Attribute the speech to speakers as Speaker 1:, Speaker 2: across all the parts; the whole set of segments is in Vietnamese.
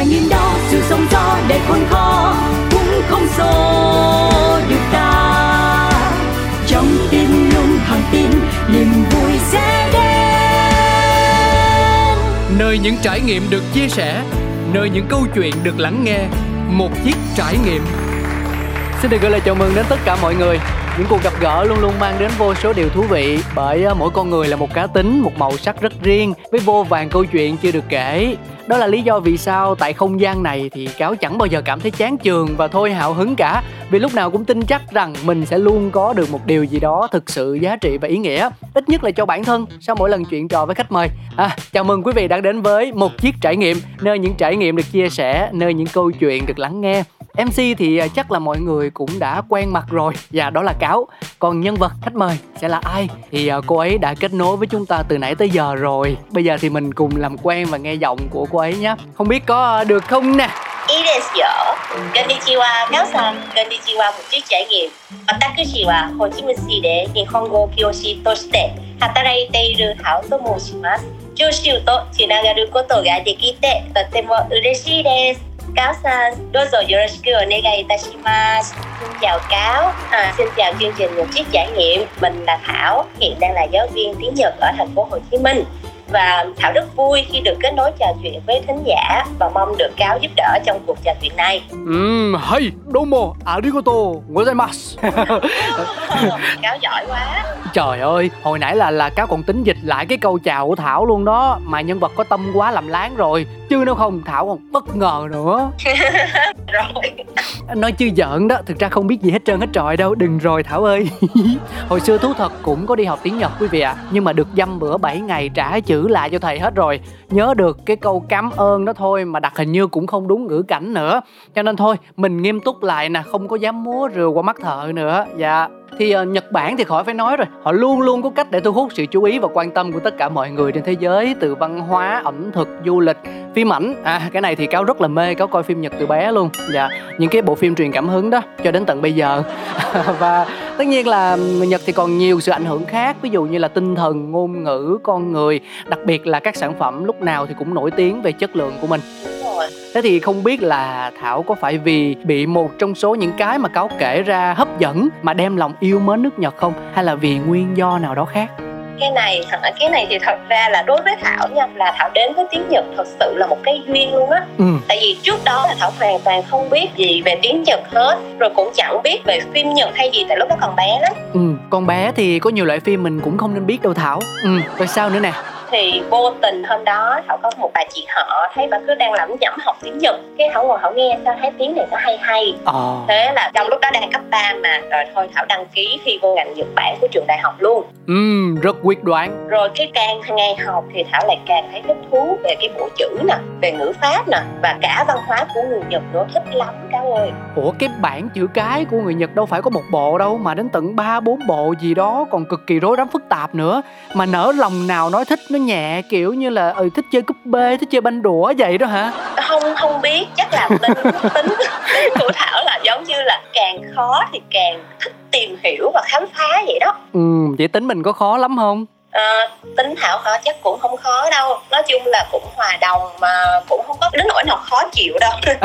Speaker 1: ngài nhìn đau sự sóng gió để khôn khó cũng không xô được ta. Trong tim luôn thẳng tin, niềm vui sẽ đến.
Speaker 2: Nơi những trải nghiệm được chia sẻ, nơi những câu chuyện được lắng nghe, một chiếc trải nghiệm. Xin được gửi lời chào mừng đến tất cả mọi người những cuộc gặp gỡ luôn luôn mang đến vô số điều thú vị bởi à, mỗi con người là một cá tính một màu sắc rất riêng với vô vàng câu chuyện chưa được kể. Đó là lý do vì sao tại không gian này thì cáo chẳng bao giờ cảm thấy chán chường và thôi hào hứng cả. Vì lúc nào cũng tin chắc rằng mình sẽ luôn có được một điều gì đó thực sự giá trị và ý nghĩa ít nhất là cho bản thân sau mỗi lần chuyện trò với khách mời. À, chào mừng quý vị đã đến với một chiếc trải nghiệm nơi những trải nghiệm được chia sẻ nơi những câu chuyện được lắng nghe. MC thì à, chắc là mọi người cũng đã quen mặt rồi và đó là Cáo. Còn nhân vật khách mời sẽ là ai thì à, cô ấy đã kết nối với chúng ta từ nãy tới giờ rồi. Bây giờ thì mình cùng làm quen và nghe giọng của cô ấy nhé. Không biết có được không nè?
Speaker 3: いいですよ。こんにちは。皆さん、こんにちは。プチtrải nghiệm。私はホジム市で日本語教師として働いているハオと申します。上州とつながることができてとても嬉しいです。 Cáo san, đôi rồi yoroshiku onegai itashimasu. Xin chào Cáo, à, xin chào chương trình một chiếc trải nghiệm. Mình là Thảo, hiện đang là giáo viên tiếng Nhật ở thành phố Hồ Chí Minh và Thảo rất vui khi được kết nối trò chuyện với thính giả và mong được Cáo giúp đỡ trong cuộc trò chuyện này.
Speaker 2: Ừm, hay, domo, arigato, gozaimasu.
Speaker 3: Cáo giỏi quá.
Speaker 2: Trời ơi, hồi nãy là là Cáo còn tính dịch lại cái câu chào của Thảo luôn đó Mà nhân vật có tâm quá làm láng rồi Chứ nếu không Thảo còn bất ngờ nữa
Speaker 3: Rồi.
Speaker 2: Nói chưa giỡn đó, thực ra không biết gì hết trơn hết trọi đâu Đừng rồi Thảo ơi Hồi xưa thú thật cũng có đi học tiếng Nhật quý vị ạ à. Nhưng mà được dăm bữa 7 ngày trả lại cho thầy hết rồi. Nhớ được cái câu cảm ơn đó thôi Mà đặt hình như cũng không đúng ngữ cảnh nữa. Cho nên thôi, mình nghiêm túc lại nè Không có dám múa rượu qua mắt thợ nữa. Dạ thì uh, Nhật Bản thì khỏi phải nói rồi. Họ luôn luôn có cách để thu hút sự chú ý và quan tâm của tất cả mọi người trên thế giới từ văn hóa ẩm thực du lịch phim ảnh. À cái này thì cáo rất là mê cáo coi phim Nhật từ bé luôn. Dạ những cái bộ phim truyền cảm hứng đó cho đến tận bây giờ. Và tất nhiên là Nhật thì còn nhiều sự ảnh hưởng khác ví dụ như là tinh thần ngôn ngữ con người. Đặc biệt là các sản phẩm lúc nào thì cũng nổi tiếng về chất lượng của mình thế thì không biết là thảo có phải vì bị một trong số những cái mà cáo kể ra hấp dẫn mà đem lòng yêu mến nước nhật không? Hay là vì nguyên do nào đó khác?
Speaker 3: Cái này cái này thì thật ra là đối với thảo nha là thảo đến với tiếng nhật thật sự là một cái duyên luôn á.
Speaker 2: Ừ.
Speaker 3: tại vì trước đó là thảo hoàn toàn không biết gì về tiếng nhật hết rồi cũng chẳng biết về phim nhật hay gì tại lúc đó còn bé lắm.
Speaker 2: Ừ con bé thì có nhiều loại phim mình cũng không nên biết đâu thảo. Ừ rồi sao nữa nè
Speaker 3: thì vô tình hôm đó thảo có một bà chị họ thấy bà cứ đang lẩm nhẩm học tiếng nhật. Cái thảo ngồi thảo nghe sao thấy tiếng này nó hay hay.
Speaker 2: Ờ.
Speaker 3: Thế là trong lúc đó đang cấp 3 mà rồi thôi thảo đăng ký thi vô ngành nhật bản của trường đại học luôn.
Speaker 2: Ừ rất quyết đoán.
Speaker 3: Rồi cái càng ngày học thì thảo lại càng thấy thích thú về cái bộ chữ nè về ngữ pháp nè và cả văn hóa của người nhật nữa thích lắm cáo ơi.
Speaker 2: Ủa cái bản chữ cái của người nhật đâu phải có một bộ đâu mà đến tận ba bốn bộ gì đó còn cực kỳ rối rắm phức tạp nữa. Mà nỡ lòng nào nói thích nó nhẹ kiểu như là ừ thích chơi cúp bê thích chơi banh đũa vậy đó hả?
Speaker 3: Không không biết. Chắc là tính tính tính của thảo là giống như là càng khó thì càng thích tìm hiểu và khám phá vậy đó.
Speaker 2: Ừ vậy tính mình có khó lắm không?
Speaker 3: À, tính thảo hả chắc cũng không khó đâu. Nói chung là cũng hòa đồng mà cũng không có đến nỗi nào khó chịu đâu.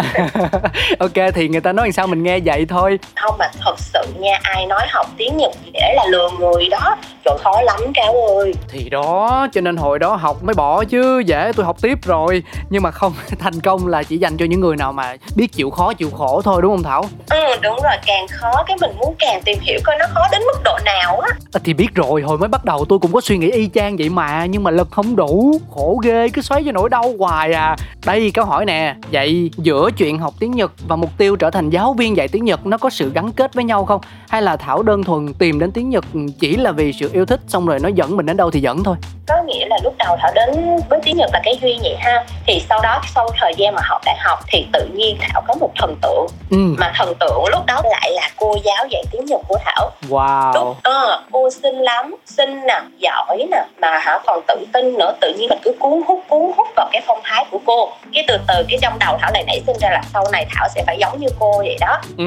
Speaker 2: Ok thì người ta nói làm sao mình nghe vậy thôi.
Speaker 3: Không mà thật sự nha ai nói học tiếng nhật để là lừa người đó trời khó lắm cao ơi.
Speaker 2: Thì đó cho nên hồi đó học mới bỏ chứ dễ tôi học tiếp rồi. Nhưng mà không thành công là chỉ dành cho những người nào mà biết chịu khó chịu khổ thôi đúng không thảo?
Speaker 3: Ừ đúng rồi càng khó cái mình muốn càng tìm hiểu coi nó khó đến mức độ nào á.
Speaker 2: À, thì biết rồi hồi mới bắt đầu tôi cũng có suy nghĩ y chang vậy mà nhưng mà lực không đủ. Khổ ghê cứ xoáy cho nỗi đau hoài à. Đây câu hỏi nè vậy giữa chuyện học tiếng nhật và mục tiêu trở thành giáo viên dạy tiếng nhật nó có sự gắn kết với nhau không? Hay là thảo đơn thuần tìm đến tiếng nhật chỉ là vì sự yêu thích xong rồi nó dẫn mình đến đâu thì dẫn thôi.
Speaker 3: Có nghĩa là lúc đầu thảo đến với tiếng nhật là cái duyên vậy ha. Thì sau đó sau thời gian mà học đại học thì tự nhiên thảo có một thần tượng.
Speaker 2: Ừ.
Speaker 3: mà thần tượng lúc đó lại là cô giáo dạy tiếng nhật của thảo.
Speaker 2: Wow.
Speaker 3: Lúc ờ cô xinh lắm xinh nè giỏi nè. Mà hả còn tự tin nữa tự nhiên mình cứ cuốn hút cuốn hút vào cái phong thái của cô. Cái từ từ cái trong đầu thảo lại nảy sinh ra là sau này thảo sẽ phải giống như cô vậy đó.
Speaker 2: Ừ.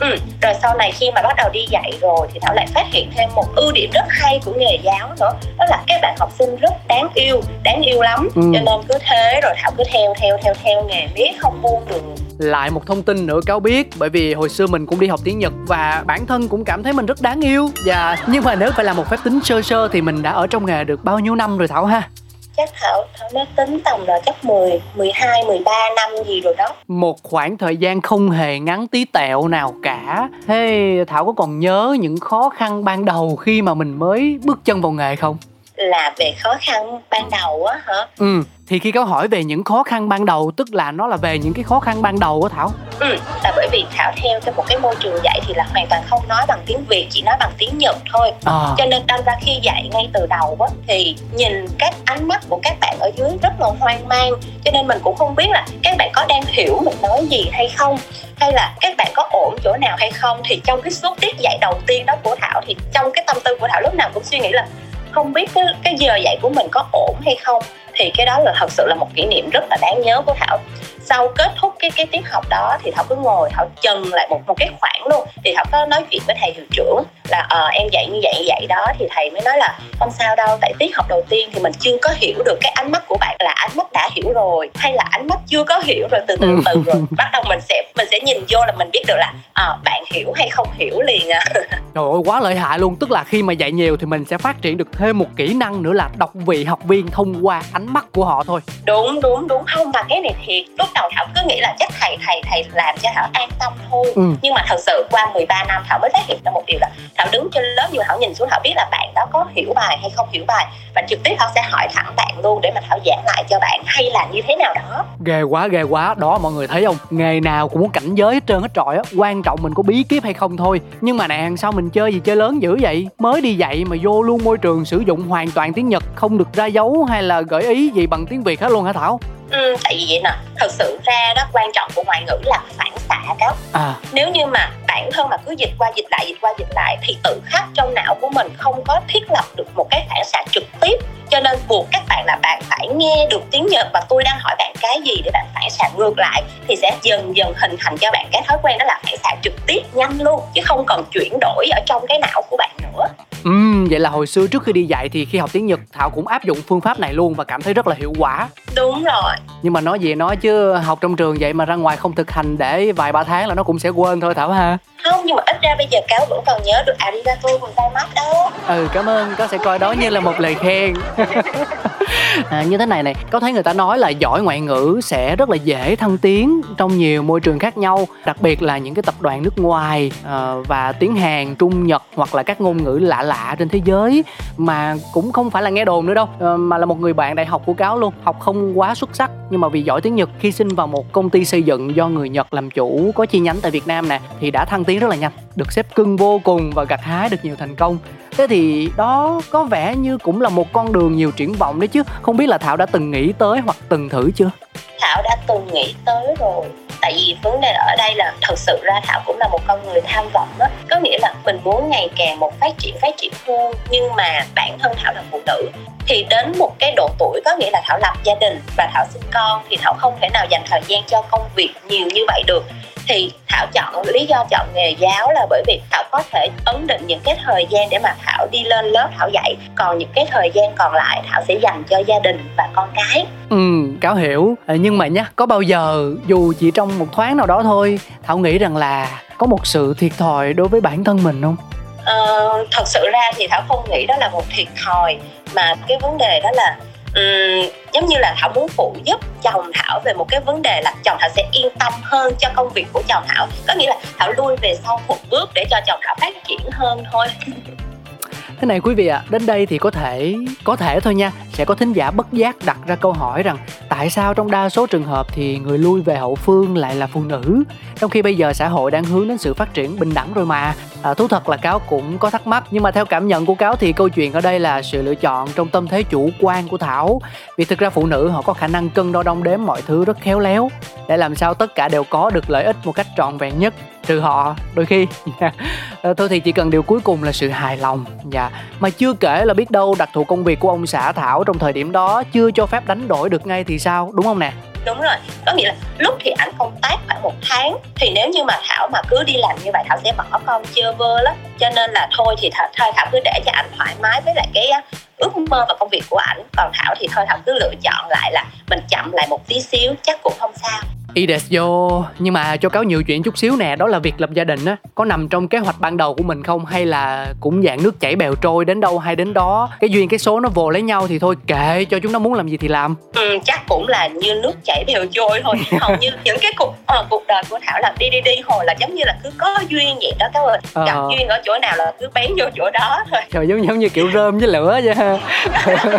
Speaker 3: ừ rồi sau này khi mà bắt đầu đi dạy rồi thì thảo lại phát hiện thêm một ưu điểm rất hay của nghề giáo nữa. Đó là các bạn học sinh rất đáng yêu đáng yêu lắm. Ừ. cho nên cứ thế rồi thảo cứ theo theo theo theo nghề miết không buông được.
Speaker 2: Lại một thông tin nữa cáo biết bởi vì hồi xưa mình cũng đi học tiếng nhật và bản thân cũng cảm thấy mình rất đáng yêu. Và nhưng mà nếu phải làm một phép tính sơ sơ thì mình đã ở trong nghề được bao nhiêu năm rồi thảo ha
Speaker 3: chắc Thảo Thảo nói tính tầm là chắc 10, 12, 13 năm gì rồi đó
Speaker 2: Một khoảng thời gian không hề ngắn tí tẹo nào cả Thế Thảo có còn nhớ những khó khăn ban đầu khi mà mình mới bước chân vào nghề không?
Speaker 3: Là về khó khăn ban đầu á hả?
Speaker 2: Ừ thì khi có hỏi về những khó khăn ban đầu tức là nó là về những cái khó khăn ban đầu á thảo
Speaker 3: ừ là bởi vì thảo theo cho một cái môi trường dạy thì là hoàn toàn không nói bằng tiếng việt chỉ nói bằng tiếng nhật thôi à. cho nên đâm ra khi dạy ngay từ đầu á thì nhìn các ánh mắt của các bạn ở dưới rất là hoang mang cho nên mình cũng không biết là các bạn có đang hiểu mình nói gì hay không hay là các bạn có ổn chỗ nào hay không thì trong cái suốt tiết dạy đầu tiên đó của thảo thì trong cái tâm tư của thảo lúc nào cũng suy nghĩ là không biết cái, cái giờ dạy của mình có ổn hay không thì cái đó là thật sự là một kỷ niệm rất là đáng nhớ của thảo. Sau kết thúc cái cái tiết học đó thì thảo cứ ngồi thảo chần lại một một cái khoảng luôn. Thì thảo có nói chuyện với thầy hiệu trưởng là ờ em dạy như vậy như vậy đó. Thì thầy mới nói là không sao đâu tại tiết học đầu tiên thì mình chưa có hiểu được cái ánh mắt của bạn là ánh mắt đã hiểu rồi hay là ánh mắt chưa có hiểu rồi từ từ từ rồi. Bắt đầu mình sẽ mình sẽ nhìn vô là mình biết được là à, bạn hiểu hay không hiểu liền à.
Speaker 2: Trời ơi quá lợi hại luôn. Tức là khi mà dạy nhiều thì mình sẽ phát triển được thêm một kỹ năng nữa là đọc vị học viên thông qua ánh mắt của họ thôi.
Speaker 3: Đúng đúng đúng. Không mà cái này thiệt. Lúc đầu thảo cứ nghĩ là chắc thầy thầy thầy làm cho thảo an tâm thôi. Ừ. nhưng mà thật sự qua 13 năm thảo mới phát hiện ra một điều là thảo đứng trên lớp nhưng thảo nhìn xuống thảo biết là bạn đó có hiểu bài hay không hiểu bài. Và trực tiếp thảo sẽ hỏi thẳng bạn luôn để mà thảo giảng lại cho bạn hay là như thế nào đó.
Speaker 2: Ghê quá ghê quá. Đó mọi người thấy không? Nghề nào cũng muốn cảnh giới hết trơn hết trọi á. Quan trọng mình có bí kíp hay không thôi. Nhưng mà nè sao mình chơi gì chơi lớn dữ vậy? Mới đi dạy mà vô luôn môi trường sử dụng hoàn toàn tiếng nhật không được ra dấu hay là gợi ý gì bằng tiếng việt hết luôn hả thảo
Speaker 3: ừ, tại vì vậy nè thật sự ra đó quan trọng của ngoại ngữ là phản xạ đó à. nếu như mà bản thân mà cứ dịch qua dịch lại dịch qua dịch lại thì tự khắc trong não của mình không có thiết lập được một cái phản xạ trực tiếp cho nên buộc các bạn là bạn phải nghe được tiếng nhật và tôi đang hỏi bạn cái gì để bạn phản xạ ngược lại thì sẽ dần dần hình thành cho bạn cái thói quen đó là phản xạ trực tiếp nhanh luôn chứ không cần chuyển đổi ở trong cái não của bạn nữa
Speaker 2: Ừ, vậy là hồi xưa trước khi đi dạy thì khi học tiếng Nhật Thảo cũng áp dụng phương pháp này luôn và cảm thấy rất là hiệu quả.
Speaker 3: Đúng rồi.
Speaker 2: Nhưng mà nói gì nói chứ học trong trường vậy mà ra ngoài không thực hành để vài ba tháng là nó cũng sẽ quên thôi Thảo ha.
Speaker 3: Không, nhưng mà ít ra bây giờ cáo vẫn còn nhớ được arigato gozaimasu đó.
Speaker 2: Ừ, cảm ơn, có sẽ coi đó như là một lời khen. à, như thế này này có thấy người ta nói là giỏi ngoại ngữ sẽ rất là dễ thăng tiến trong nhiều môi trường khác nhau đặc biệt là những cái tập đoàn nước ngoài uh, và tiếng hàn trung nhật hoặc là các ngôn ngữ lạ lạ trên thế giới mà cũng không phải là nghe đồn nữa đâu uh, mà là một người bạn đại học của cáo luôn. Học không quá xuất sắc nhưng mà vì giỏi tiếng nhật khi xin vào một công ty xây dựng do người nhật làm chủ có chi nhánh tại việt nam nè thì đã thăng tiến rất là nhanh được xếp cưng vô cùng và gặt hái được nhiều thành công thế thì đó có vẻ như cũng là một con đường nhiều triển vọng đấy chứ. Không biết là thảo đã từng nghĩ tới hoặc từng thử chưa?
Speaker 3: Thảo đã từng nghĩ tới rồi. Tại vì vấn đề ở đây là thật sự ra thảo cũng là một con người tham vọng đó. Có nghĩa là mình muốn ngày càng một phát triển phát triển hơn. Nhưng mà bản thân thảo là phụ nữ thì đến một cái độ tuổi có nghĩa là thảo lập gia đình và thảo sinh con thì thảo không thể nào dành thời gian cho công việc nhiều như vậy được. Thì thảo chọn lý do chọn nghề giáo là bởi vì thảo có thể ấn định những cái thời gian để mà thảo đi lên lớp thảo dạy. Còn những cái thời gian còn lại thảo sẽ dành cho gia đình và con cái.
Speaker 2: Ừ cáo hiểu. Ờ, nhưng mà nhá có bao giờ dù chỉ trong một thoáng nào đó thôi thảo nghĩ rằng là có một sự thiệt thòi đối với bản thân mình không?
Speaker 3: Ờ, thật sự ra thì thảo không nghĩ đó là một thiệt thòi mà cái vấn đề đó là um, giống như là thảo muốn phụ giúp chồng thảo về một cái vấn đề là chồng thảo sẽ yên tâm hơn cho công việc của chồng thảo. Có nghĩa là thảo lui về sau một bước để cho chồng thảo phát triển hơn thôi
Speaker 2: thế này quý vị ạ à, đến đây thì có thể có thể thôi nha. Sẽ có thính giả bất giác đặt ra câu hỏi rằng tại sao trong đa số trường hợp thì người lui về hậu phương lại là phụ nữ? Trong khi bây giờ xã hội đang hướng đến sự phát triển bình đẳng rồi mà. À, thú thật là cáo cũng có thắc mắc nhưng mà theo cảm nhận của cáo thì câu chuyện ở đây là sự lựa chọn trong tâm thế chủ quan của thảo. Vì thực ra phụ nữ họ có khả năng cân đo đong đếm mọi thứ rất khéo léo. Để làm sao tất cả đều có được lợi ích một cách trọn vẹn nhất từ họ đôi khi. Dạ. Ờ, thôi thì chỉ cần điều cuối cùng là sự hài lòng. Dạ. Mà chưa kể là biết đâu đặc thù công việc của ông xã thảo trong thời điểm đó chưa cho phép đánh đổi được ngay thì sao đúng không nè?
Speaker 3: Đúng rồi. Có nghĩa là lúc thì ảnh công tác khoảng một tháng thì nếu như mà thảo mà cứ đi làm như vậy thảo sẽ bỏ con chơ vơ lắm. Cho nên là thôi thì thảo, thôi thảo cứ để cho ảnh thoải mái với lại cái ờ, ước mơ và công việc của ảnh. Còn thảo thì thôi thảo cứ lựa chọn lại là mình chậm lại một tí xíu chắc cũng không sao.
Speaker 2: Ides vô. Nhưng mà cho cáo nhiều chuyện chút xíu nè đó là việc lập gia đình á. Có nằm trong kế hoạch ban đầu của mình không? Hay là cũng dạng nước chảy bèo trôi đến đâu hay đến đó? Cái duyên cái số nó vồ lấy nhau thì thôi kệ cho chúng nó muốn làm gì thì làm.
Speaker 3: Ừ, chắc cũng là như nước chảy bèo trôi thôi. Hầu như những cái cuộc uh, cuộc đời của thảo là đi đi đi hồi là giống như là cứ có duyên vậy đó các ơi. Ờ. gặp duyên ở chỗ nào là cứ bén vô chỗ đó thôi.
Speaker 2: Trời giống giống như kiểu rơm với lửa vậy ha.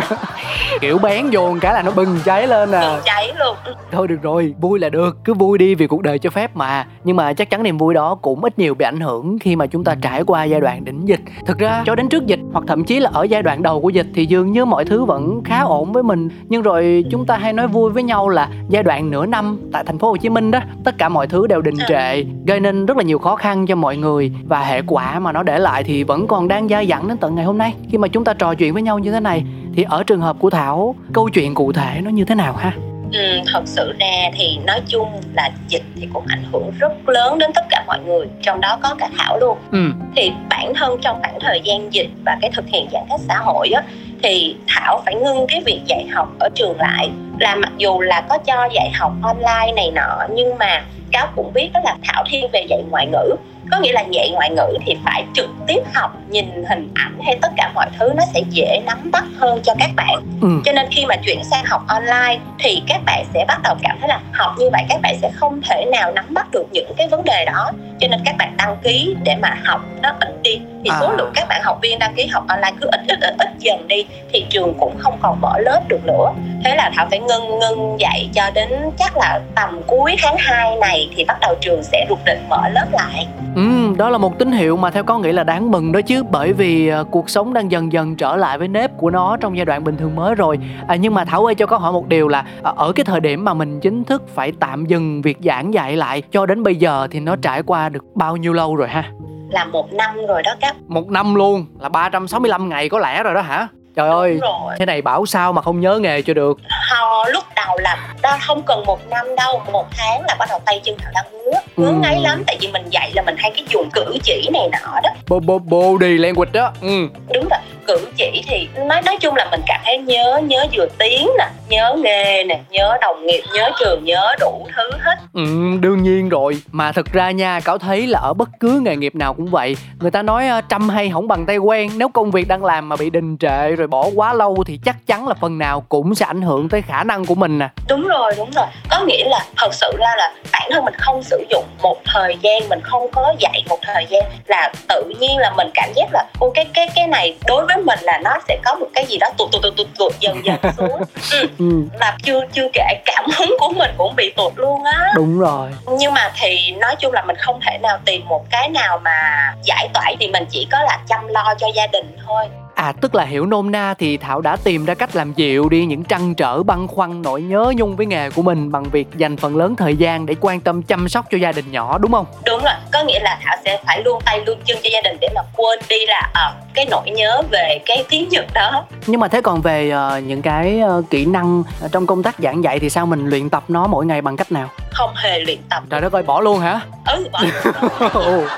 Speaker 2: Kiểu bén vô cái là nó bừng cháy lên à.
Speaker 3: Bừng cháy luôn.
Speaker 2: Thôi được rồi vui là được cứ vui đi vì cuộc đời cho phép mà. Nhưng mà chắc chắn niềm vui đó cũng ít nhiều bị ảnh hưởng khi mà chúng ta trải qua giai đoạn đỉnh dịch. Thực ra cho đến trước dịch hoặc thậm chí là ở giai đoạn đầu của dịch thì dường như mọi thứ vẫn khá ổn với mình. Nhưng rồi chúng ta hay nói vui với nhau là giai đoạn nửa năm tại thành phố Hồ Chí Minh đó tất cả mọi thứ đều đình trệ gây nên rất là nhiều khó khăn cho mọi người. Và hệ quả mà nó để lại thì vẫn còn đang dai dẳng đến tận ngày hôm nay. Khi mà chúng ta trò chuyện với nhau như thế này thì ở trường hợp của Thảo câu chuyện cụ thể nó như thế nào ha?
Speaker 3: Ừ, thật sự ra thì nói chung là dịch thì cũng ảnh hưởng rất lớn đến tất cả mọi người trong đó có cả thảo luôn. Ừ. thì bản thân trong khoảng thời gian dịch và cái thực hiện giãn cách xã hội á thì thảo phải ngưng cái việc dạy học ở trường lại. Là mặc dù là có cho dạy học online này nọ nhưng mà cáo cũng biết đó là thảo thiên về dạy ngoại ngữ có nghĩa là dạy ngoại ngữ thì phải trực tiếp học nhìn hình ảnh hay tất cả mọi thứ nó sẽ dễ nắm bắt hơn cho các bạn ừ. cho nên khi mà chuyển sang học online thì các bạn sẽ bắt đầu cảm thấy là học như vậy các bạn sẽ không thể nào nắm bắt được những cái vấn đề đó cho nên các bạn đăng ký để mà học nó ít đi thì à. số lượng các bạn học viên đăng ký học online cứ ít ít ít, ít dần đi thì trường cũng không còn mở lớp được nữa thế là thảo phải ngưng ngưng dạy cho đến chắc là tầm cuối tháng 2 này thì bắt đầu trường sẽ rụt định mở lớp lại
Speaker 2: Ừ, đó là một tín hiệu mà theo con nghĩ là đáng mừng đó chứ bởi vì uh, cuộc sống đang dần dần trở lại với nếp của nó trong giai đoạn bình thường mới rồi. À, nhưng mà Thảo ơi cho con hỏi một điều là uh, ở cái thời điểm mà mình chính thức phải tạm dừng việc giảng dạy lại cho đến bây giờ thì nó trải qua được bao nhiêu lâu rồi ha?
Speaker 3: Là một năm rồi đó các.
Speaker 2: Một năm luôn là 365 ngày có lẽ rồi đó hả? Trời ơi rồi. thế này bảo sao mà không nhớ nghề cho được?
Speaker 3: Họ lúc đầu là đó không cần một năm đâu một tháng là bắt đầu tay chân thằng đang ngứa. Ngứa ừ. ngáy lắm tại vì mình dạy là mình hay cái dùng cử chỉ này nọ đó.
Speaker 2: Bô bô body language đó ừ.
Speaker 3: Đúng rồi cử chỉ thì nói nói chung là mình cảm thấy nhớ nhớ vừa tiếng nè nhớ nghề nè nhớ đồng nghiệp nhớ trường nhớ đủ thứ hết.
Speaker 2: Ừ đương nhiên rồi. Mà thực ra nha cáo thấy là ở bất cứ nghề nghiệp nào cũng vậy người ta nói ờ, trăm hay hỏng bằng tay quen nếu công việc đang làm mà bị đình trệ rồi bỏ quá lâu thì chắc chắn là phần nào cũng sẽ ảnh hưởng tới khả năng của mình nè.
Speaker 3: Đúng rồi đúng rồi. Có nghĩa là thật sự ra là bản thân mình không sử dụng một thời gian mình không có dạy một thời gian là tự nhiên là mình cảm giác là ô cái cái cái này đối với mình là nó sẽ có một cái gì đó tụt tụt tụt tụt tụt dần dần xuống. Ừ. ừ. là chưa chưa kể cảm hứng của mình cũng bị tụt luôn á.
Speaker 2: Đúng rồi.
Speaker 3: Nhưng mà thì nói chung là mình không thể nào tìm một cái nào mà giải tỏa thì mình chỉ có là chăm lo cho gia đình thôi
Speaker 2: À tức là hiểu nôm na thì Thảo đã tìm ra cách làm dịu đi những trăn trở băn khoăn nỗi nhớ nhung với nghề của mình bằng việc dành phần lớn thời gian để quan tâm chăm sóc cho gia đình nhỏ đúng không?
Speaker 3: Đúng rồi, có nghĩa là Thảo sẽ phải luôn tay luôn chân cho gia đình để mà quên đi là à, cái nỗi nhớ về cái tiếng Nhật đó.
Speaker 2: Nhưng mà thế còn về uh, những cái uh, kỹ năng trong công tác giảng dạy thì sao mình luyện tập nó mỗi ngày bằng cách nào?
Speaker 3: Không hề luyện tập.
Speaker 2: Trời đất ơi bỏ luôn hả?
Speaker 3: Ừ bỏ.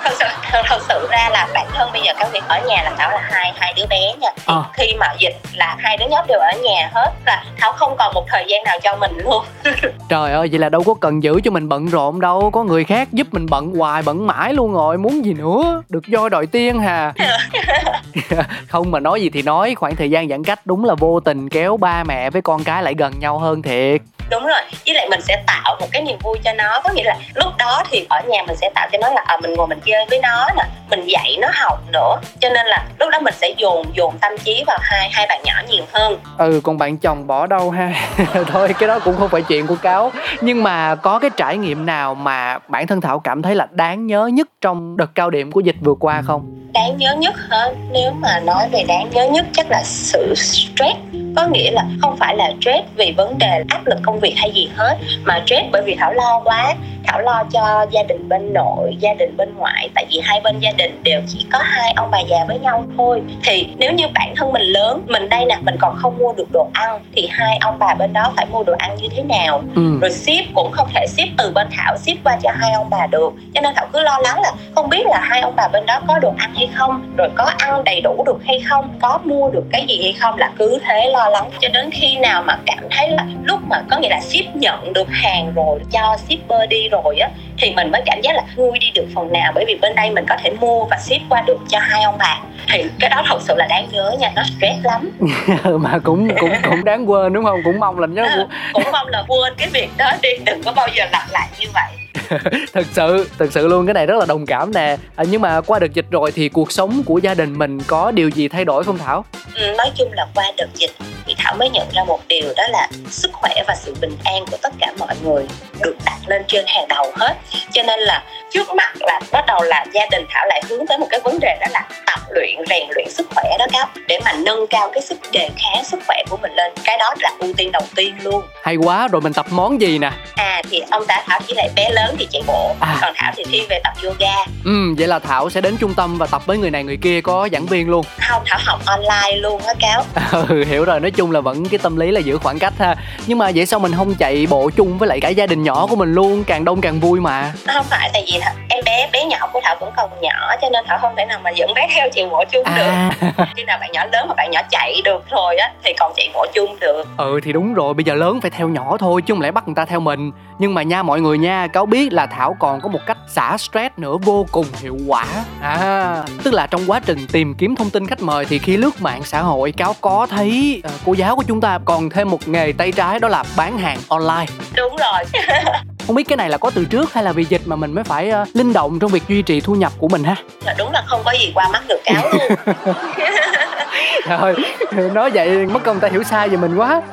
Speaker 3: thật sự thật sự ra là bản thân bây giờ cái việc ở nhà là Thảo là hai hai đứa bé nha. Thì à. khi mà dịch là hai đứa nhóc đều ở nhà hết là thảo không còn một thời gian nào cho mình luôn.
Speaker 2: Trời ơi vậy là đâu có cần giữ cho mình bận rộn đâu. Có người khác giúp mình bận hoài bận mãi luôn rồi. Muốn gì nữa? Được voi đòi tiên hà. Không mà nói gì thì nói. Khoảng thời gian giãn cách đúng là vô tình kéo ba mẹ với con cái lại gần nhau hơn thiệt
Speaker 3: đúng rồi với lại mình sẽ tạo một cái niềm vui cho nó. Có nghĩa là lúc đó thì ở nhà mình sẽ tạo cho nó là à, mình ngồi mình chơi với nó nè mình dạy nó học nữa. Cho nên là lúc đó mình sẽ dồn dồn tâm trí vào hai hai bạn nhỏ nhiều hơn.
Speaker 2: Ừ còn bạn chồng bỏ đâu ha? Thôi cái đó cũng không phải chuyện của cáo. Nhưng mà có cái trải nghiệm nào mà bản thân thảo cảm thấy là đáng nhớ nhất trong đợt cao điểm của dịch vừa qua không?
Speaker 3: Đáng nhớ nhất hả? Nếu mà nói về đáng nhớ nhất chắc là sự stress có nghĩa là không phải là stress vì vấn đề áp lực công việc hay gì hết mà stress bởi vì thảo lo quá. Thảo lo cho gia đình bên nội gia đình bên ngoại tại vì hai bên gia đình đều chỉ có hai ông bà già với nhau thôi. Thì nếu như bản thân mình lớn mình đây nè mình còn không mua được đồ ăn thì hai ông bà bên đó phải mua đồ ăn như thế nào? Ừ. rồi ship cũng không thể ship từ bên thảo ship qua cho hai ông bà được. Cho nên thảo cứ lo lắng là không biết là hai ông bà bên đó có đồ ăn hay không rồi có ăn đầy đủ được hay không có mua được cái gì hay không là cứ thế lo lắng cho đến khi nào mà cảm thấy là lúc mà có nghĩa là ship nhận được hàng rồi cho shipper đi rồi á thì mình mới cảm giác là nguôi đi được phần nào. Bởi vì bên đây mình có thể mua và ship qua được cho hai ông bà. Thì cái đó thật sự là đáng nhớ nha nó stress lắm.
Speaker 2: Mà cũng cũng cũng đáng quên đúng không? Cũng mong là nhớ
Speaker 3: ừ, cũng mong là quên cái việc đó đi đừng có bao giờ lặp lại như vậy
Speaker 2: thật sự thật sự luôn cái này rất là đồng cảm nè. À, nhưng mà qua đợt dịch rồi thì cuộc sống của gia đình mình có điều gì thay đổi không thảo?
Speaker 3: Ừ, nói chung là qua đợt dịch thì thảo mới nhận ra một điều đó là sức khỏe và sự bình an của tất cả mọi người được đặt lên trên hàng đầu hết. Cho nên là trước mắt là bắt đầu là gia đình thảo lại hướng tới một cái vấn đề đó là tập luyện rèn luyện sức khỏe đó các. Để mà nâng cao cái sức đề kháng sức khỏe của mình lên cái đó là ưu tiên đầu tiên luôn.
Speaker 2: Hay quá rồi mình tập món gì nè?
Speaker 3: À thì ông ta thảo chỉ lại bé lớn thì chạy bộ à. còn thảo thì thiên về tập yoga.
Speaker 2: Ừ vậy là thảo sẽ đến trung tâm và tập với người này người kia có giảng viên luôn.
Speaker 3: Không thảo học online luôn á cáo.
Speaker 2: Ừ hiểu rồi. Nói chung là vẫn cái tâm lý là giữ khoảng cách ha. Nhưng mà vậy sao mình không chạy bộ chung với lại cả gia đình nhỏ của mình luôn? Càng đông càng vui mà.
Speaker 3: Không phải tại vì em bé bé nhỏ của thảo vẫn còn nhỏ cho nên thảo không thể nào mà dẫn bé theo chạy bộ chung à. được. Khi nào bạn nhỏ lớn mà bạn nhỏ chạy được rồi á thì còn chạy bộ chung được.
Speaker 2: Ừ thì đúng rồi. Bây giờ lớn phải theo nhỏ thôi chứ không lẽ bắt người ta theo mình. Nhưng mà nha mọi người nha cáo biết là thảo còn có một cách xả stress nữa vô cùng hiệu quả. À tức là trong quá trình tìm kiếm thông tin khách mời thì khi lướt mạng xã hội cáo có thấy uh, cô giáo của chúng ta còn thêm một nghề tay trái đó là bán hàng online.
Speaker 3: Đúng rồi.
Speaker 2: Không biết cái này là có từ trước hay là vì dịch mà mình mới phải uh, linh động trong việc duy trì thu nhập của mình ha?
Speaker 3: Dạ, đúng là không có gì qua mắt được cáo luôn.
Speaker 2: Rồi nói vậy mất công ta hiểu sai về mình quá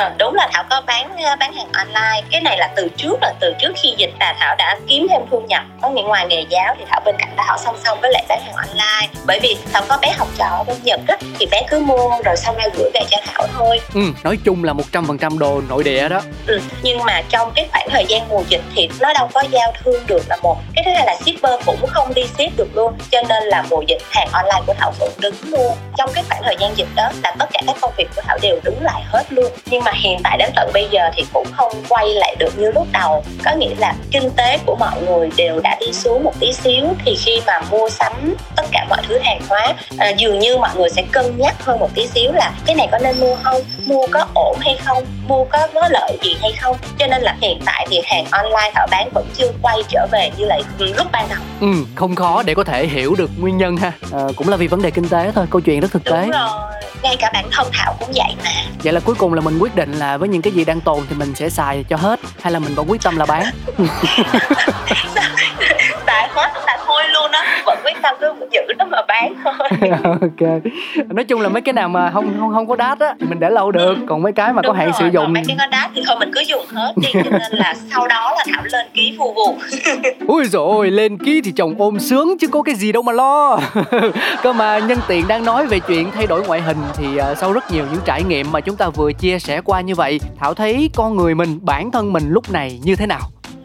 Speaker 3: à, đúng là thảo có bán ờ, bán hàng online. Cái này là từ trước là từ trước khi dịch là thảo đã kiếm thêm thu nhập. Có nghĩa ngoài nghề giáo thì thảo bên cạnh thảo song song với lại bán hàng online. Bởi vì thảo có bé học trò ở bên nhật á thì bé cứ mua rồi sau này gửi về cho thảo thôi.
Speaker 2: Ừ nói chung là một trăm phần trăm đồ nội địa đó.
Speaker 3: Ừ, nhưng mà trong cái khoảng thời gian mùa dịch thì nó đâu có giao thương được là một. Cái thứ hai là shipper cũng không đi ship được luôn cho nên là mùa dịch hàng online của thảo cũng đứng luôn. Trong cái khoảng thời gian dịch đó là tất cả các công việc của thảo đều đứng lại hết luôn. Nhưng mà hiện tại đến tận bây giờ thì cũng không quay lại được như lúc đầu. Có nghĩa là kinh tế của mọi người đều đã đi xuống một tí xíu thì khi mà mua sắm tất cả mọi thứ hàng hóa à, dường như mọi người sẽ cân nhắc hơn một tí xíu là cái này có nên mua không mua có ổn hay không mua có có lợi gì hay không. Cho nên là hiện tại thì hàng online thảo bán vẫn chưa quay trở về như lại lúc ban đầu.
Speaker 2: Ừ không khó để có thể hiểu được nguyên nhân ha. À, cũng là vì vấn đề kinh tế thôi câu chuyện rất thực tế.
Speaker 3: đúng rồi ngay cả bản thân thảo cũng vậy mà.
Speaker 2: Vậy là cuối cùng là mình quyết định là với những cái gì đang tồn thì mình sẽ xài cho hết, hay là mình vẫn quyết tâm là bán?
Speaker 3: Tại hết là tâm cứ giữ nó mà bán thôi.
Speaker 2: Ok. Nói chung là mấy cái nào mà không không không có đát á thì mình để lâu được. Ừ. còn mấy cái mà Đúng có hạn rồi, sử dụng
Speaker 3: mấy cái có đát thì thôi mình cứ dùng hết đi cho nên là sau đó là thảo lên ký phù vụ
Speaker 2: ui rồi lên ký thì chồng ôm sướng chứ có cái gì đâu mà lo. Cơ mà nhân tiện đang nói về chuyện thay đổi ngoại hình thì uh, sau rất nhiều những trải nghiệm mà chúng ta vừa chia sẻ qua như vậy thảo thấy con người mình bản thân mình lúc này như thế nào?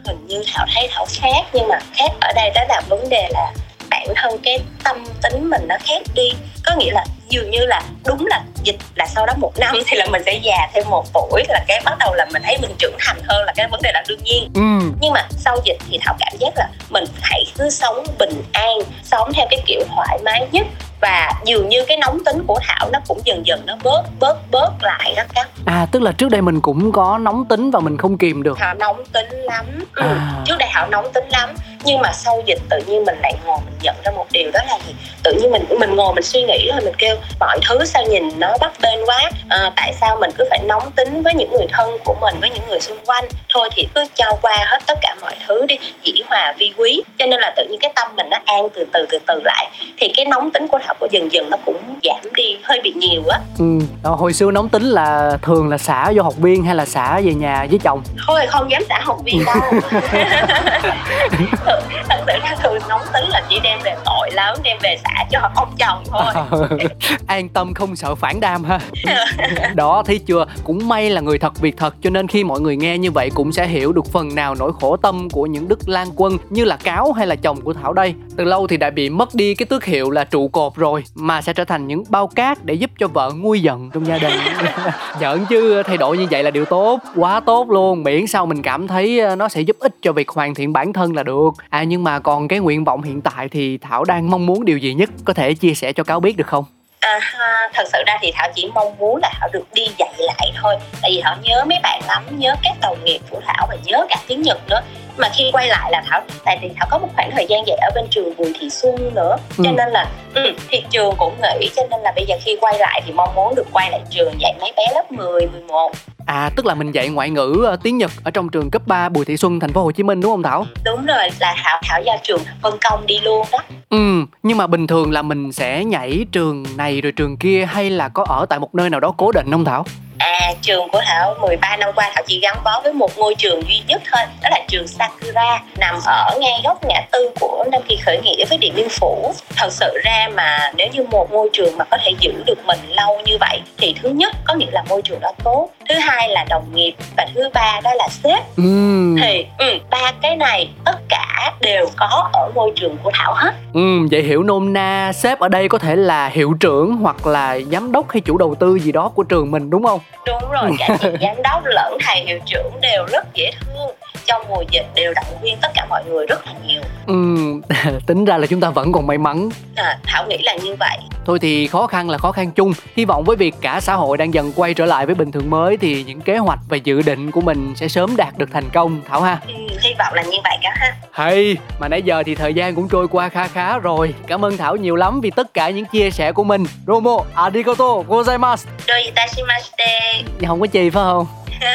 Speaker 3: Hình như thảo thấy thảo khác nhưng mà khác ở đây đó là vấn đề là bản thân cái tâm tính mình nó khác đi. Có nghĩa là dường như là đúng là dịch là sau đó một năm thì là mình sẽ già thêm một tuổi là cái bắt đầu là mình thấy mình trưởng thành hơn là cái vấn đề là đương nhiên. Ừ. nhưng mà sau dịch thì thảo cảm giác là mình hãy cứ sống bình an sống theo cái kiểu thoải mái nhất và dường như cái nóng tính của thảo nó cũng dần dần nó bớt bớt bớt lại đó các.
Speaker 2: À tức là trước đây mình cũng có nóng tính và mình không kìm được.
Speaker 3: Thảo nóng tính lắm. Ừ. à. trước đây thảo nóng tính lắm nhưng mà sau dịch tự nhiên mình lại ngồi mình nhận ra một điều đó là gì? Tự nhiên mình mình ngồi mình suy nghĩ rồi mình kêu mọi thứ sao nhìn nó bấp bênh quá? À, tại sao mình cứ phải nóng tính với những người thân của mình với những người xung quanh? Thôi thì cứ cho qua hết tất cả mọi thứ đi dĩ hòa vi quý. Cho nên là tự nhiên cái tâm mình nó an từ từ từ từ lại. Thì cái nóng tính của thảo có dần dần nó cũng giảm đi hơi bị nhiều á.
Speaker 2: Ừ. Hồi xưa nóng tính là thường là xả vô học viên hay là xả về nhà với chồng?
Speaker 3: Thôi không dám xả học viên đâu. Thật, thật sự ra thường nóng tính là chỉ đem về tội lắm đem về xả cho ông chồng thôi.
Speaker 2: An tâm không sợ phản đam ha. Đó thấy chưa? Cũng may là người thật việc thật cho nên khi mọi người nghe như vậy cũng sẽ hiểu được phần nào nỗi khổ tâm của những đức lan quân như là cáo hay là chồng của thảo đây. Từ lâu thì đã bị mất đi cái tước hiệu là trụ cột rồi mà sẽ trở thành những bao cát để giúp cho vợ nguôi giận trong gia đình. Giận chứ thay đổi như vậy là điều tốt quá tốt luôn. Miễn sao mình cảm thấy ờ, nó sẽ giúp ích cho việc hoàn thiện bản thân là được. À nhưng mà còn cái nguyện vọng hiện tại thì thảo đang mong muốn điều gì nhất? Có thể chia sẻ cho cáo biết được không?
Speaker 3: À, ha, thật sự ra thì thảo chỉ mong muốn là thảo được đi dạy lại thôi. Tại vì thảo nhớ mấy bạn lắm nhớ các đồng nghiệp của thảo và nhớ cả tiếng nhật nữa mà khi quay lại là thảo tại vì thảo có một khoảng thời gian dạy ở bên trường bùi thị xuân nữa ừ. cho nên là ừ, thì trường cũng nghĩ cho nên là bây giờ khi quay lại thì mong muốn được quay lại trường dạy mấy bé lớp 10, 11
Speaker 2: À tức là mình dạy ngoại ngữ uh, tiếng Nhật ở trong trường cấp 3 Bùi Thị Xuân thành phố Hồ Chí Minh đúng không Thảo?
Speaker 3: Đúng rồi, là Thảo Thảo giao trường phân công đi luôn đó.
Speaker 2: Ừ, nhưng mà bình thường là mình sẽ nhảy trường này rồi trường kia hay là có ở tại một nơi nào đó cố định không Thảo?
Speaker 3: À, trường của Thảo 13 năm qua Thảo chỉ gắn bó với một ngôi trường duy nhất thôi Đó là trường Sakura Nằm ở ngay góc ngã tư của Nam Kỳ khởi nghĩa với Điện Biên Phủ. Thật sự ra mà nếu như một ngôi trường mà có thể giữ được mình lâu như vậy Thì thứ nhất có nghĩa là môi trường đó tốt. Thứ hai là đồng nghiệp Và thứ ba đó là sếp
Speaker 2: ừ.
Speaker 3: Thì ừ, ba cái này tất cả đều có ở môi trường của Thảo hết
Speaker 2: Ừ, vậy hiểu nôm na sếp ở đây có thể là hiệu trưởng hoặc là giám đốc hay chủ đầu tư gì đó của trường mình đúng không?
Speaker 3: đúng rồi cả chị giám đốc lẫn thầy hiệu trưởng đều rất dễ thương trong mùa dịch đều động viên tất cả mọi người rất là nhiều
Speaker 2: ừ tính ra là chúng ta vẫn còn may mắn.
Speaker 3: À, thảo nghĩ là như vậy.
Speaker 2: Thôi thì khó khăn là khó khăn chung. Hy vọng với việc cả xã hội đang dần quay trở lại với bình thường mới thì những kế hoạch và dự định của mình sẽ sớm đạt được thành công. Thảo ha?
Speaker 3: Ừ, hy vọng là như vậy cả ha.
Speaker 2: Hay mà nãy giờ thì thời gian cũng trôi qua khá khá rồi. Cảm ơn thảo nhiều lắm vì tất cả những chia sẻ của mình. Romo arigato gozaimasu.
Speaker 3: Doitashimashite
Speaker 2: không có chi phải không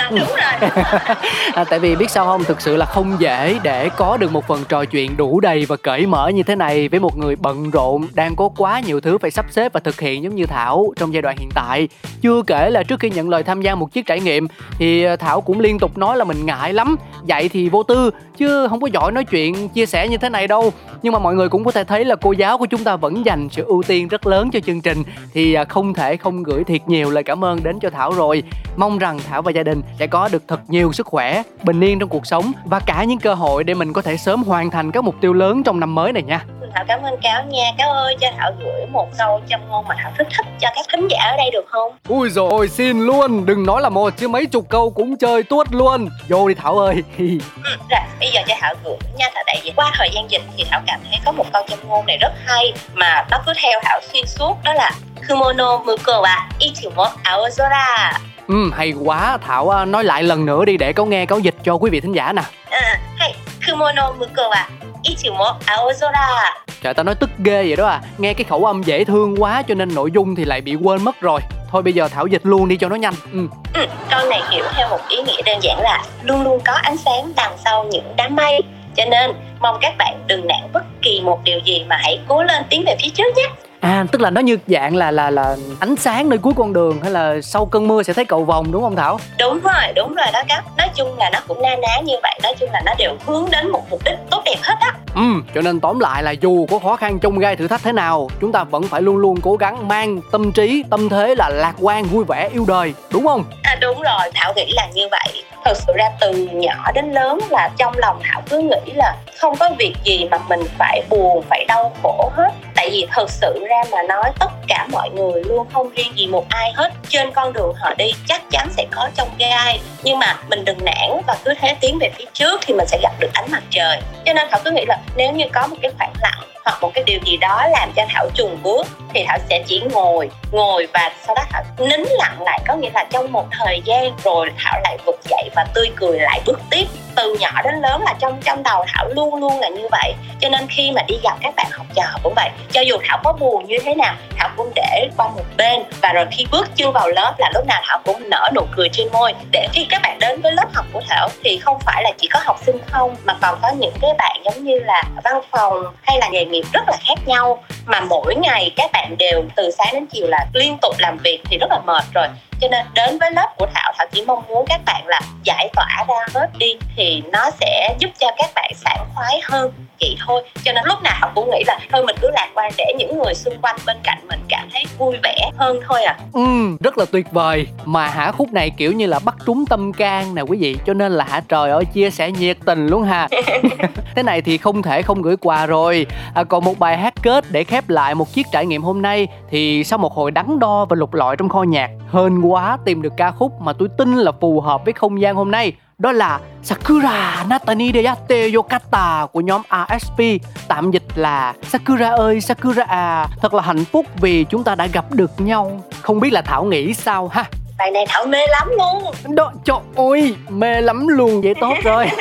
Speaker 3: đúng rồi.
Speaker 2: À, tại vì biết sao không? Thực sự là không dễ để có được một phần trò chuyện đủ đầy và cởi mở như thế này với một người bận rộn đang có quá nhiều thứ phải sắp xếp và thực hiện giống như thảo trong giai đoạn hiện tại. Chưa kể là trước khi nhận lời tham gia một chiếc trải nghiệm thì ờ, thảo cũng liên tục nói là mình ngại lắm. Dạy thì vô tư chứ không có giỏi nói chuyện chia sẻ như thế này đâu. Nhưng mà mọi người cũng có thể thấy là cô giáo của chúng ta vẫn dành sự ưu tiên rất lớn cho chương trình. Thì ờ, không thể không gửi thiệt nhiều lời cảm ơn đến cho thảo rồi. Mong rằng thảo và gia đình sẽ có được thật nhiều sức khỏe bình yên trong cuộc sống và cả những cơ hội để mình có thể sớm hoàn thành các mục tiêu lớn trong năm mới này nha.
Speaker 3: Thảo cảm ơn Cáo nha. Cáo ơi cho Thảo gửi một câu châm ngôn mà Thảo thích thích cho các thính giả ở đây được không?
Speaker 2: Ui rồi xin luôn. Đừng nói là một chứ mấy chục câu cũng chơi tuốt luôn. Vô đi Thảo ơi. Ừ,
Speaker 3: Rồi bây giờ cho Thảo gửi nha. Tại vì qua thời gian dịch thì Thảo cảm thấy có một câu châm ngôn này rất hay Mà nó cứ theo Thảo xuyên suốt đó là Kumono muko wa ichimo aozora
Speaker 2: Ừ, hay quá. Thảo à, nói lại lần nữa đi để có nghe có dịch cho quý vị thính giả nè.
Speaker 3: À, hay Kumono muko wa ichimo aozora
Speaker 2: Trời tao nói tức ghê vậy đó à. Nghe cái khẩu âm dễ thương quá cho nên nội dung thì lại bị quên mất rồi. Thôi bây giờ Thảo dịch luôn đi cho nó nhanh.
Speaker 3: Ừ. Ừ, câu này hiểu theo một ý nghĩa đơn giản là Luôn luôn có ánh sáng đằng sau những đám mây. Cho nên mong các bạn đừng nản bất kỳ một điều gì mà hãy cố lên tiến về phía trước nhé
Speaker 2: à tức là nó như dạng là là là ánh sáng nơi cuối con đường hay là sau cơn mưa sẽ thấy cầu vồng đúng không thảo?
Speaker 3: Đúng rồi đúng rồi đó cấp nói chung là nó cũng na ná như vậy. Nói chung là nó đều hướng đến một mục đích tốt đẹp hết á.
Speaker 2: Ừ cho nên tóm lại là dù có khó khăn trong gai thử thách thế nào chúng ta vẫn phải luôn luôn cố gắng mang tâm trí tâm thế là lạc quan vui vẻ yêu đời đúng không?
Speaker 3: À đúng rồi. Thảo nghĩ là như vậy. Thật sự ra từ nhỏ đến lớn là trong lòng thảo cứ nghĩ là không có việc gì mà mình phải buồn phải đau khổ hết tại vì thật sự ra mà nói, tất cả mọi người luôn không riêng gì một ai hết. Trên con đường họ đi chắc chắn sẽ có trong gai. Nhưng mà mình đừng nản và cứ thế tiến về phía trước thì mình sẽ gặp được ánh mặt trời. Cho nên thảo cứ nghĩ là nếu như có một cái khoảng lặng hoặc một cái điều gì đó làm cho thảo trùng bước thì thảo sẽ chỉ ngồi ngồi và sau đó thảo nín lặng lại. Có nghĩa là trong một thời gian rồi thảo lại vực dậy và tươi cười lại bước tiếp từ nhỏ đến lớn là trong trong đầu thảo luôn luôn là như vậy. Cho nên khi mà đi gặp các bạn học trò cũng vậy, cho dù thảo có buồn như thế nào, thảo cũng để qua một bên. Và rồi khi bước chân vào lớp là lúc nào thảo cũng nở nụ cười trên môi. Để khi các bạn đến với lớp học của thảo thì không phải là chỉ có học sinh không, mà còn có những cái bạn giống như là văn phòng hay là nghề nghiệp rất là khác nhau. Mà mỗi ngày các bạn đều từ sáng đến chiều là liên tục làm việc thì rất là mệt rồi cho nên đến với lớp của thảo thảo chỉ mong muốn các bạn là giải tỏa ra hết đi thì nó sẽ giúp cho các bạn sảng khoái hơn vậy thôi. Cho nên lúc nào họ cũng nghĩ là thôi mình cứ lạc quan để những người xung quanh bên cạnh mình cảm thấy vui vẻ hơn thôi à.
Speaker 2: Ừ rất là tuyệt vời. Mà hả khúc này kiểu như là bắt trúng tâm can nè quý vị cho nên là hả trời ơi chia sẻ nhiệt tình luôn ha thế này thì không thể không gửi quà rồi. À, còn một bài hát kết để khép lại một chiếc trải nghiệm hôm nay thì sau một hồi đắn đo và lục lọi trong kho nhạc hên quá tìm được ca khúc mà tôi tin là phù hợp với không gian hôm nay. Đó là Sakura Natani Deyate Yokata của nhóm ASP tạm dịch là Sakura ơi, Sakura à. Thật là hạnh phúc vì chúng ta đã gặp được nhau. Không biết là Thảo nghĩ sao ha?
Speaker 3: Bài này thảo mê lắm luôn.
Speaker 2: Đó trời ơi mê lắm luôn vậy tốt rồi.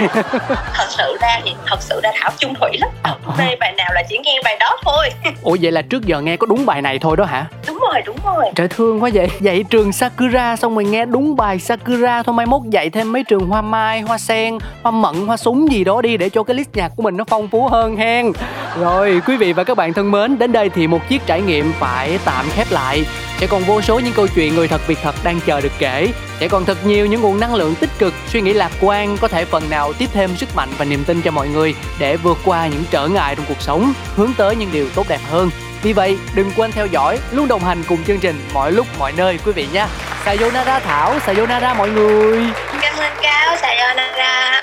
Speaker 3: Thật sự ra thì thật sự ra thảo chung thủy lắm. À, mê bài nào là chỉ nghe bài đó thôi.
Speaker 2: Ủa vậy là trước giờ nghe có đúng bài này thôi đó hả?
Speaker 3: Đúng rồi đúng rồi.
Speaker 2: Trời thương quá vậy. Vậy trường sakura xong rồi nghe đúng bài sakura thôi. Mai mốt dạy thêm mấy trường hoa mai hoa sen hoa mận hoa súng gì đó đi để cho cái list nhạc của mình nó phong phú hơn hen. Rồi quý vị và các bạn thân mến đến đây thì một chiếc trải nghiệm phải tạm khép lại sẽ còn vô số những câu chuyện người thật việc thật đang chờ được kể. Sẽ còn thật nhiều những nguồn năng lượng tích cực, suy nghĩ lạc quan, có thể phần nào tiếp thêm sức mạnh và niềm tin cho mọi người để vượt qua những trở ngại trong cuộc sống, hướng tới những điều tốt đẹp hơn. Vì vậy, đừng quên theo dõi, luôn đồng hành cùng chương trình mọi lúc, mọi nơi, quý vị nhé sayonara thảo, sayonara mọi người.
Speaker 3: Cảm ơn cáo sayonara.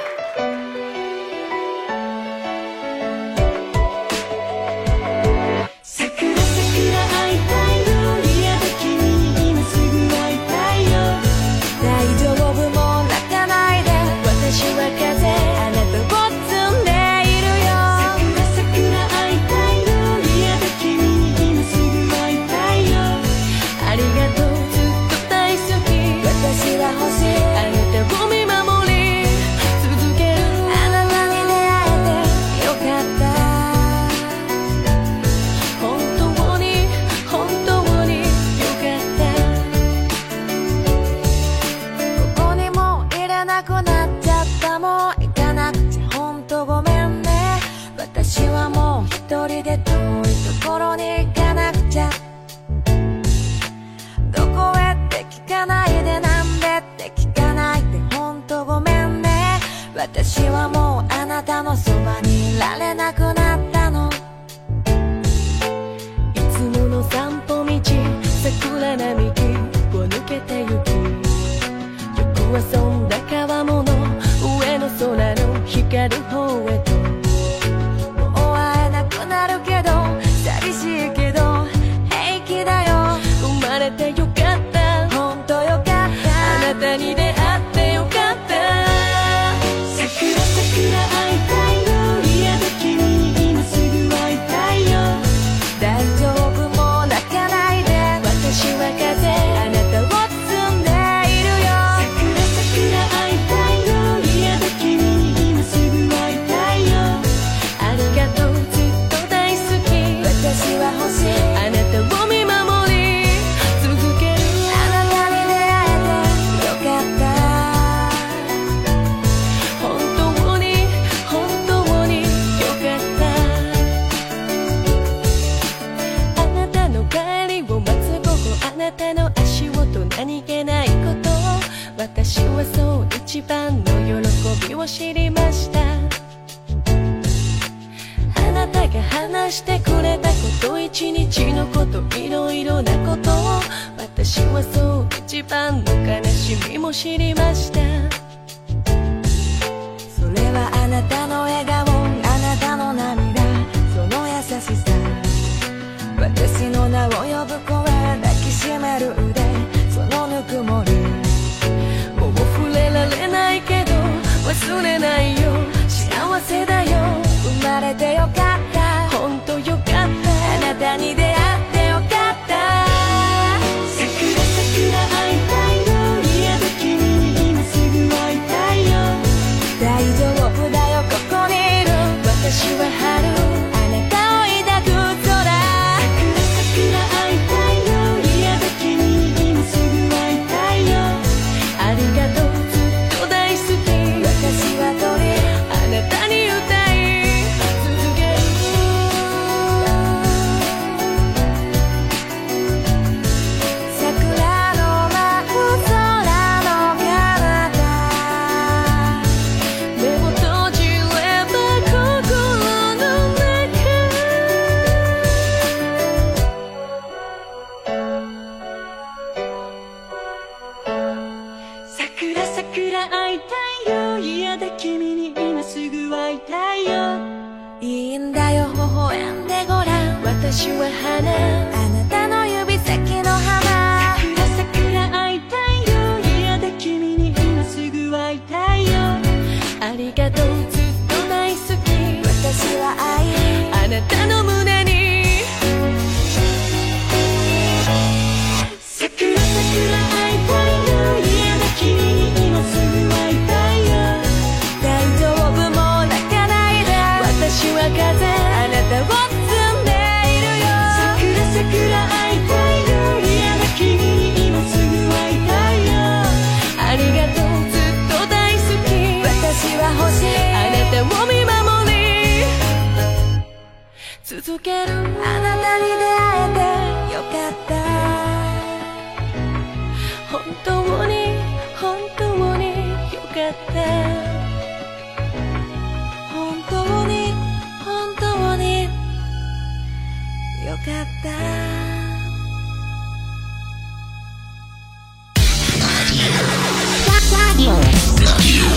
Speaker 4: you were honey ける。あなたに出会えてよかった。本当に本当によかった。本当に本当によかった「